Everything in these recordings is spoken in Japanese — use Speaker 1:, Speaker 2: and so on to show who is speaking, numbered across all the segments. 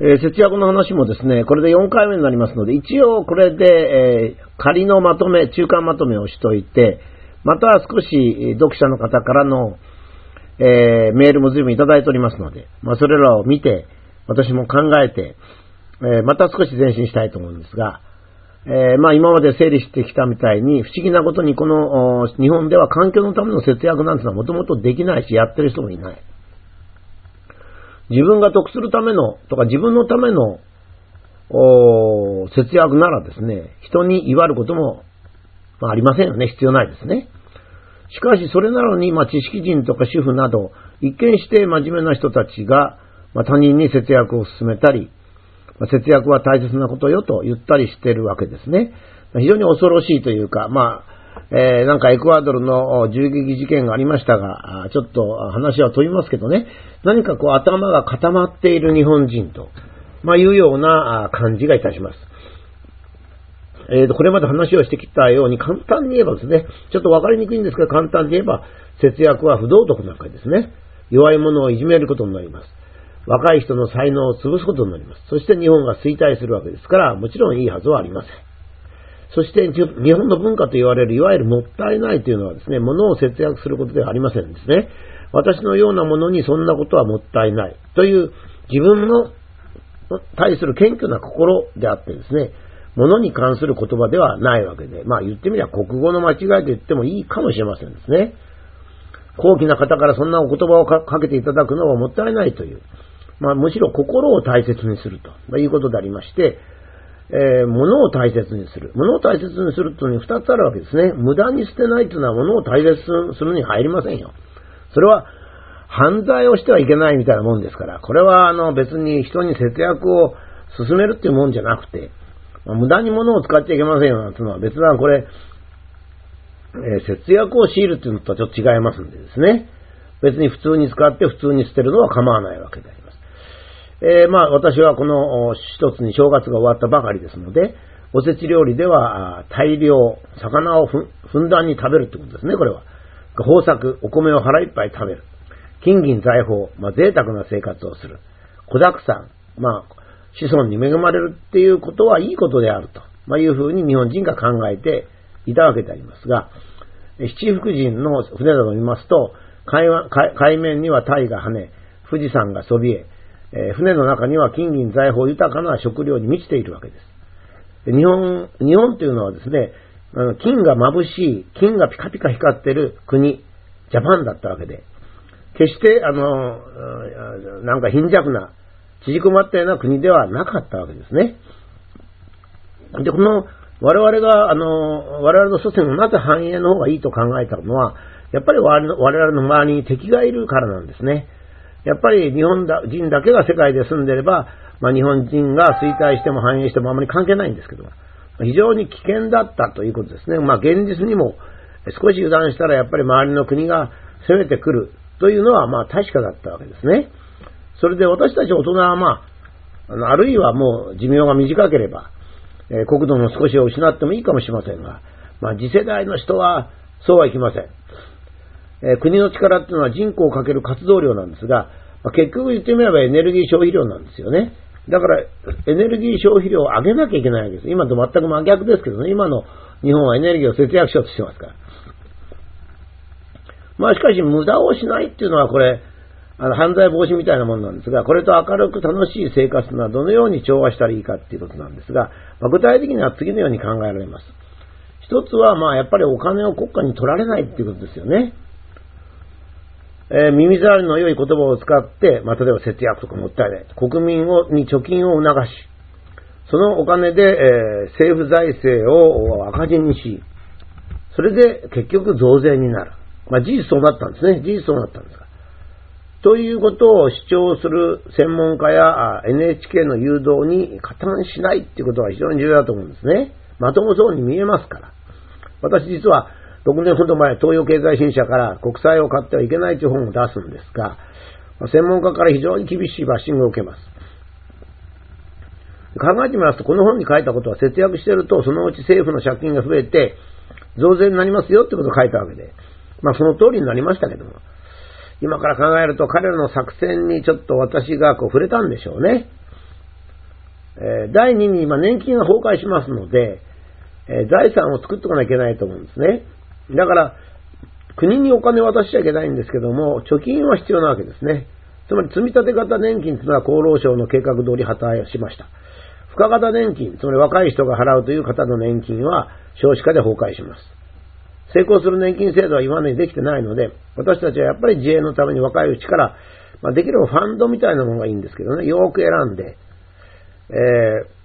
Speaker 1: えー、節約の話もですね、これで4回目になりますので、一応これで、えー、仮のまとめ、中間まとめをしといて、また少し読者の方からの、えー、メールも随分いただいておりますので、まあ、それらを見て、私も考えて、え、また少し前進したいと思うんですが、え、まあ今まで整理してきたみたいに、不思議なことにこの日本では環境のための節約なんてのはもともとできないし、やってる人もいない。自分が得するための、とか自分のための、節約ならですね、人に言われることも、あ、ありませんよね。必要ないですね。しかし、それなのに、まあ、知識人とか主婦など、一見して真面目な人たちが、まあ、他人に節約を進めたり、まあ、節約は大切なことよと言ったりしてるわけですね。非常に恐ろしいというか、まあ、えー、なんかエクアドルの銃撃事件がありましたが、ちょっと話は飛びますけどね、何かこう頭が固まっている日本人と、まあ、いうような感じがいたします。えーと、これまで話をしてきたように簡単に言えばですね、ちょっとわかりにくいんですけど、簡単に言えば、節約は不道徳なわけですね。弱い者をいじめることになります。若い人の才能を潰すことになります。そして日本が衰退するわけですから、もちろんいいはずはありません。そして日本の文化と言われるいわゆるもったいないというのはですね、物を節約することではありませんですね。私のようなものにそんなことはもったいないという自分の対する謙虚な心であってですね、物に関する言葉ではないわけで、まあ言ってみれば国語の間違いと言ってもいいかもしれませんですね。高貴な方からそんなお言葉をかけていただくのはもったいないという。まあむしろ心を大切にするということでありまして、えー、物を大切にする。物を大切にするというのに二つあるわけですね。無駄に捨てないというのは物を大切にするに入りませんよ。それは犯罪をしてはいけないみたいなもんですから、これはあの別に人に節約を進めるっていうもんじゃなくて、まあ、無駄に物を使っちゃいけませんよなんていうのは別なこれ、えー、節約を強いるっていうのとはちょっと違いますんでですね。別に普通に使って普通に捨てるのは構わないわけで。えー、まあ私はこの一つに正月が終わったばかりですので、おせち料理では大量、魚をふんだんに食べるってことですね、これは。豊作、お米を腹いっぱい食べる。金銀財宝、まあ、贅沢な生活をする。子沢山、まあ、子孫に恵まれるっていうことはいいことであると、まあ、いうふうに日本人が考えていたわけでありますが、七福神の船などを見ますと、海海面には鯛が跳ね、富士山がそびえ、え、船の中には金銀財宝豊かな食料に満ちているわけです。で日本、日本というのはですね、あの金が眩しい、金がピカピカ光ってる国、ジャパンだったわけで、決して、あの、なんか貧弱な、縮こまったような国ではなかったわけですね。で、この、我々が、あの、我々の祖先がなぜ繁栄の方がいいと考えたのは、やっぱり我々の周りに敵がいるからなんですね。やっぱり日本人だけが世界で住んでれば、まあ、日本人が衰退しても繁栄してもあまり関係ないんですけど、非常に危険だったということですね。まあ、現実にも少し油断したらやっぱり周りの国が攻めてくるというのはまあ確かだったわけですね。それで私たち大人はまあ、あるいはもう寿命が短ければ、えー、国土の少しを失ってもいいかもしれませんが、まあ次世代の人はそうはいきません。え、国の力っていうのは人口をかける活動量なんですが、まあ、結局言ってみればエネルギー消費量なんですよね。だから、エネルギー消費量を上げなきゃいけないわけです。今と全く真逆ですけどね、今の日本はエネルギーを節約しようとしてますから。まあしかし無駄をしないっていうのはこれ、あの犯罪防止みたいなものなんですが、これと明るく楽しい生活というのはどのように調和したらいいかっていうことなんですが、まあ、具体的には次のように考えられます。一つはまあやっぱりお金を国家に取られないっていうことですよね。えー、耳障りの良い言葉を使って、まあ、例えば節約とかもったいない。国民をに貯金を促し、そのお金で、えー、政府財政を赤字にし、それで結局増税になる。まあ、事実そうなったんですね。事実そうなったんですが。ということを主張する専門家や NHK の誘導に加担しないっていうことが非常に重要だと思うんですね。まともそうに見えますから。私実は6年ほど前、東洋経済新社から国債を買ってはいけないという本を出すんですが、専門家から非常に厳しいバッシングを受けます。考えてみますと、この本に書いたことは節約してると、そのうち政府の借金が増えて、増税になりますよってことを書いたわけで。まあその通りになりましたけども、今から考えると彼らの作戦にちょっと私がこう触れたんでしょうね。えー、第2に今年金が崩壊しますので、えー、財産を作っておかなきゃいけないと思うんですね。だから、国にお金を渡しちゃいけないんですけども、貯金は必要なわけですね。つまり積立型年金というのは厚労省の計画通り破綻しました。付加型年金、つまり若い人が払うという方の年金は少子化で崩壊します。成功する年金制度は今までにできてないので、私たちはやっぱり自衛のために若いうちから、まあ、できればファンドみたいなものがいいんですけどね、よーく選んで、えー、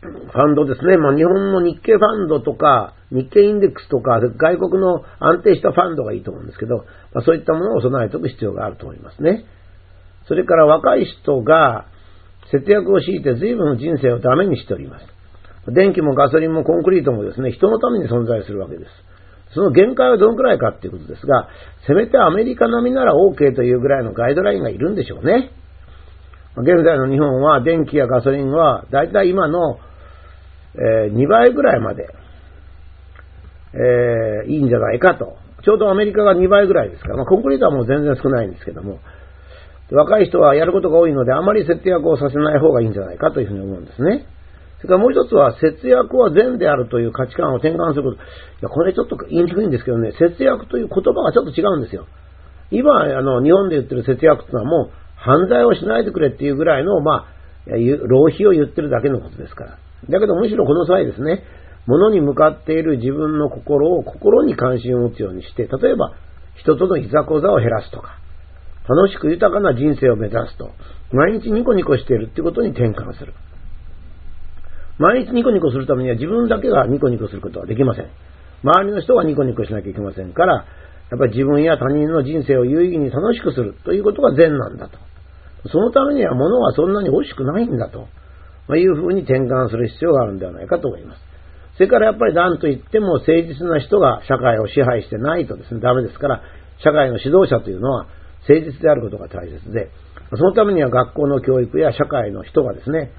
Speaker 1: ファンドですね。まあ、日本の日経ファンドとか、日経インデックスとか、外国の安定したファンドがいいと思うんですけど、まあ、そういったものを備えておく必要があると思いますね。それから若い人が節約を強いて随分人生をダメにしております。電気もガソリンもコンクリートもですね、人のために存在するわけです。その限界はどのくらいかっていうことですが、せめてアメリカ並みなら OK というぐらいのガイドラインがいるんでしょうね。現在の日本は電気やガソリンはだいたい今の、えー、2倍ぐらいまで、えー、いいんじゃないかと。ちょうどアメリカが2倍ぐらいですから、まあ、コンクリートはもう全然少ないんですけども、若い人はやることが多いので、あまり節約をさせない方がいいんじゃないかというふうに思うんですね。それからもう一つは、節約は善であるという価値観を転換すること。いや、これちょっと言いにくいんですけどね、節約という言葉がちょっと違うんですよ。今、あの、日本で言ってる節約っていうのはもう、犯罪をしないでくれっていうぐらいの、まあ、浪費を言ってるだけのことですから。だけどむしろこの際ですね、物に向かっている自分の心を心に関心を持つようにして、例えば人とのいざこざを減らすとか、楽しく豊かな人生を目指すと、毎日ニコニコしているっていうことに転換する。毎日ニコニコするためには自分だけがニコニコすることはできません。周りの人がニコニコしなきゃいけませんから、やっぱり自分や他人の人生を有意義に楽しくするということが善なんだと。そのためには物はそんなに欲しくないんだと、まいうふうに転換する必要があるんではないかと思います。それからやっぱり何と言っても誠実な人が社会を支配してないとですね、ダメですから、社会の指導者というのは誠実であることが大切で、そのためには学校の教育や社会の人がですね、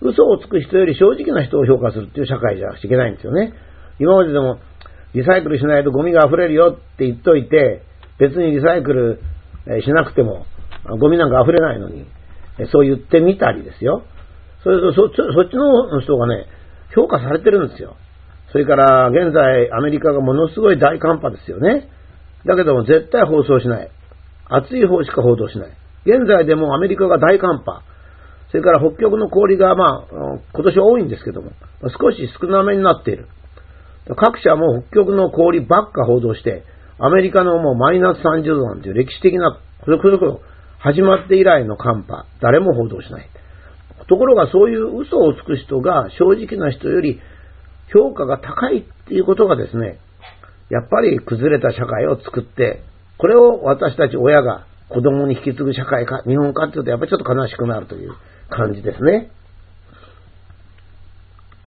Speaker 1: 嘘をつく人より正直な人を評価するっていう社会じゃなくちゃいけないんですよね。今まででも、リサイクルしないとゴミが溢れるよって言っといて、別にリサイクルしなくても、ゴミなんか溢れないのに、そう言ってみたりですよ。それとそっちそっちの人がね、評価されてるんですよ。それから現在アメリカがものすごい大寒波ですよね。だけども絶対放送しない。暑い方しか報道しない。現在でもアメリカが大寒波。それから北極の氷がまあ、今年多いんですけども、少し少なめになっている。各社も北極の氷ばっか報道して、アメリカのもうマイナス30度なんていう歴史的な、これこれこれ始まって以来の寒波、誰も報道しない。ところがそういう嘘をつく人が正直な人より評価が高いっていうことがですね、やっぱり崩れた社会を作って、これを私たち親が子供に引き継ぐ社会か、日本かっていうとやっぱりちょっと悲しくなるという感じですね。